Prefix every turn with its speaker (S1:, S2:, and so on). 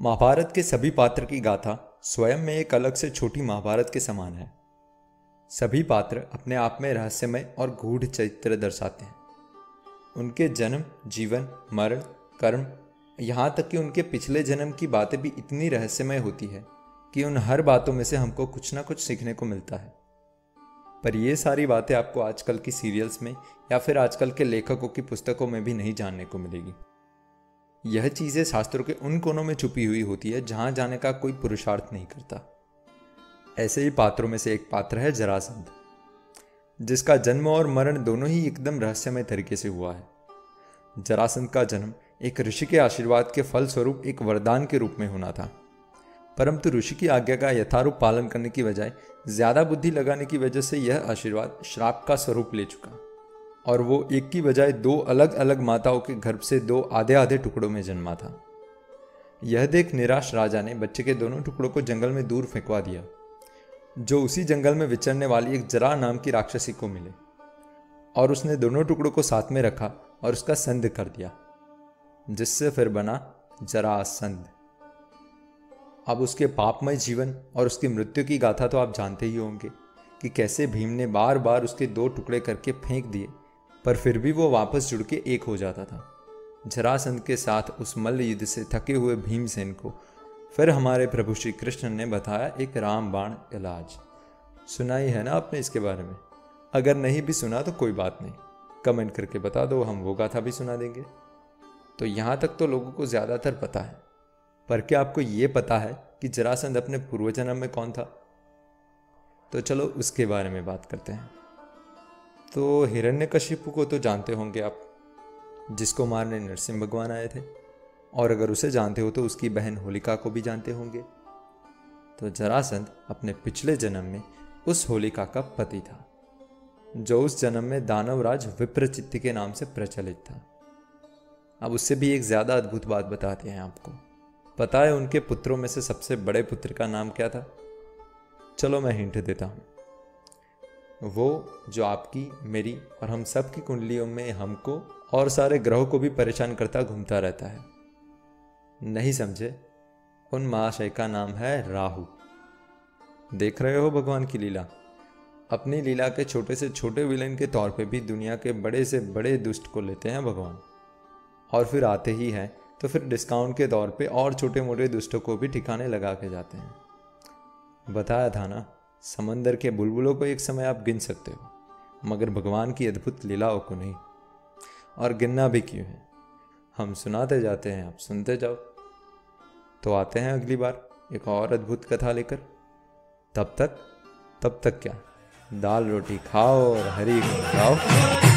S1: महाभारत के सभी पात्र की गाथा स्वयं में एक अलग से छोटी महाभारत के समान है। सभी पात्र अपने आप में रहस्यमय और गूढ़ चरित्र दर्शाते हैं। उनके जन्म, जीवन, मरण, कर्म, यहाँ तक कि उनके पिछले जन्म की बातें भी इतनी रहस्यमय होती है कि उन हर बातों में से हमको कुछ ना कुछ सीखने को मिलता है। पर ये सारी बातें आपको आजकल की सीरियल्स में या फिर आजकल के लेखकों की पुस्तकों में भी नहीं जानने को मिलेगी। यह चीज़ें शास्त्रों के उन कोनों में छुपी हुई होती है जहाँ जाने का कोई पुरुषार्थ नहीं करता। ऐसे ही पात्रों में से एक पात्र है जरासंध, जिसका जन्म और मरण दोनों ही एकदम रहस्यमय तरीके से हुआ है। जरासंध का जन्म एक ऋषि के आशीर्वाद के फल स्वरूप एक वरदान के रूप में होना था। परंतु ऋषि की आज्ञा का यथारूप पालन करने की बजाय ज़्यादा बुद्धि लगाने की वजह से यह आशीर्वाद श्राप का स्वरूप ले चुका। और वो एक की बजाय दो अलग अलग माताओं के गर्भ से दो आधे आधे टुकड़ों में जन्मा था। यह देख निराश राजा ने बच्चे के दोनों टुकड़ों को जंगल में दूर फेंकवा दिया, जो उसी जंगल में विचरने वाली एक जरा नाम की राक्षसी को मिले। और उसने दोनों टुकड़ों को साथ में रखा और उसका संध कर दिया, जिससे फिर बना जरा संध। अब उसके पापमय जीवन और उसकी मृत्यु की गाथा तो आप जानते ही होंगे कि कैसे भीम ने बार बार उसके दो टुकड़े करके फेंक दिए। पर फिर भी वो वापस जुड़ के एक हो जाता था। जरासंध के साथ उस मल्ल युद्ध से थके हुए भीमसेन को फिर हमारे प्रभु श्री कृष्ण ने बताया एक राम बाण इलाज। सुना ही है ना आपने इसके बारे में? अगर नहीं भी सुना तो कोई बात नहीं। कमेंट करके बता दो, हम वो गाथा भी सुना देंगे। तो यहाँ तक तो लोगों को ज़्यादातर पता है। पर क्या आपको ये पता है कि जरासंध अपने पूर्वजन्म में कौन था? तो चलो उसके बारे में बात करते हैं। तो हिरण्यकशिपु को तो जानते होंगे आप, जिसको मारने नरसिंह भगवान आए थे। और अगर उसे जानते हो तो उसकी बहन होलिका को भी जानते होंगे। तो जरासंध अपने पिछले जन्म में उस होलिका का पति था, जो उस जन्म में दानवराज विप्रचित्ति के नाम से प्रचलित था। अब उससे भी एक ज़्यादा अद्भुत बात बताते हैं आपको। पता है उनके पुत्रों में से सबसे बड़े पुत्र का नाम क्या था? चलो मैं हिंट देता हूँ। वो जो आपकी, मेरी और हम सब की कुंडलियों में हमको और सारे ग्रहों को भी परेशान करता, घूमता रहता है। नहीं समझे? उन महाशय का नाम है राहु। देख रहे हो भगवान की लीला? अपनी लीला के छोटे से छोटे विलेन के तौर पे भी दुनिया के बड़े से बड़े दुष्ट को लेते हैं भगवान। और फिर आते ही हैं तो फिर डिस्काउंट के तौर पे और छोटे मोटे दुष्टों को भी ठिकाने लगा के जाते हैं। बताया था ना? समंदर के बुलबुलों को एक समय आप गिन सकते हो, मगर भगवान की अद्भुत लीलाओं को नहीं। और गिनना भी क्यों है? हम सुनाते जाते हैं, आप सुनते जाओ। तो आते हैं अगली बार, एक और अद्भुत कथा लेकर। तब तक तब तक क्या? दाल रोटी खाओ और हरी खाओ।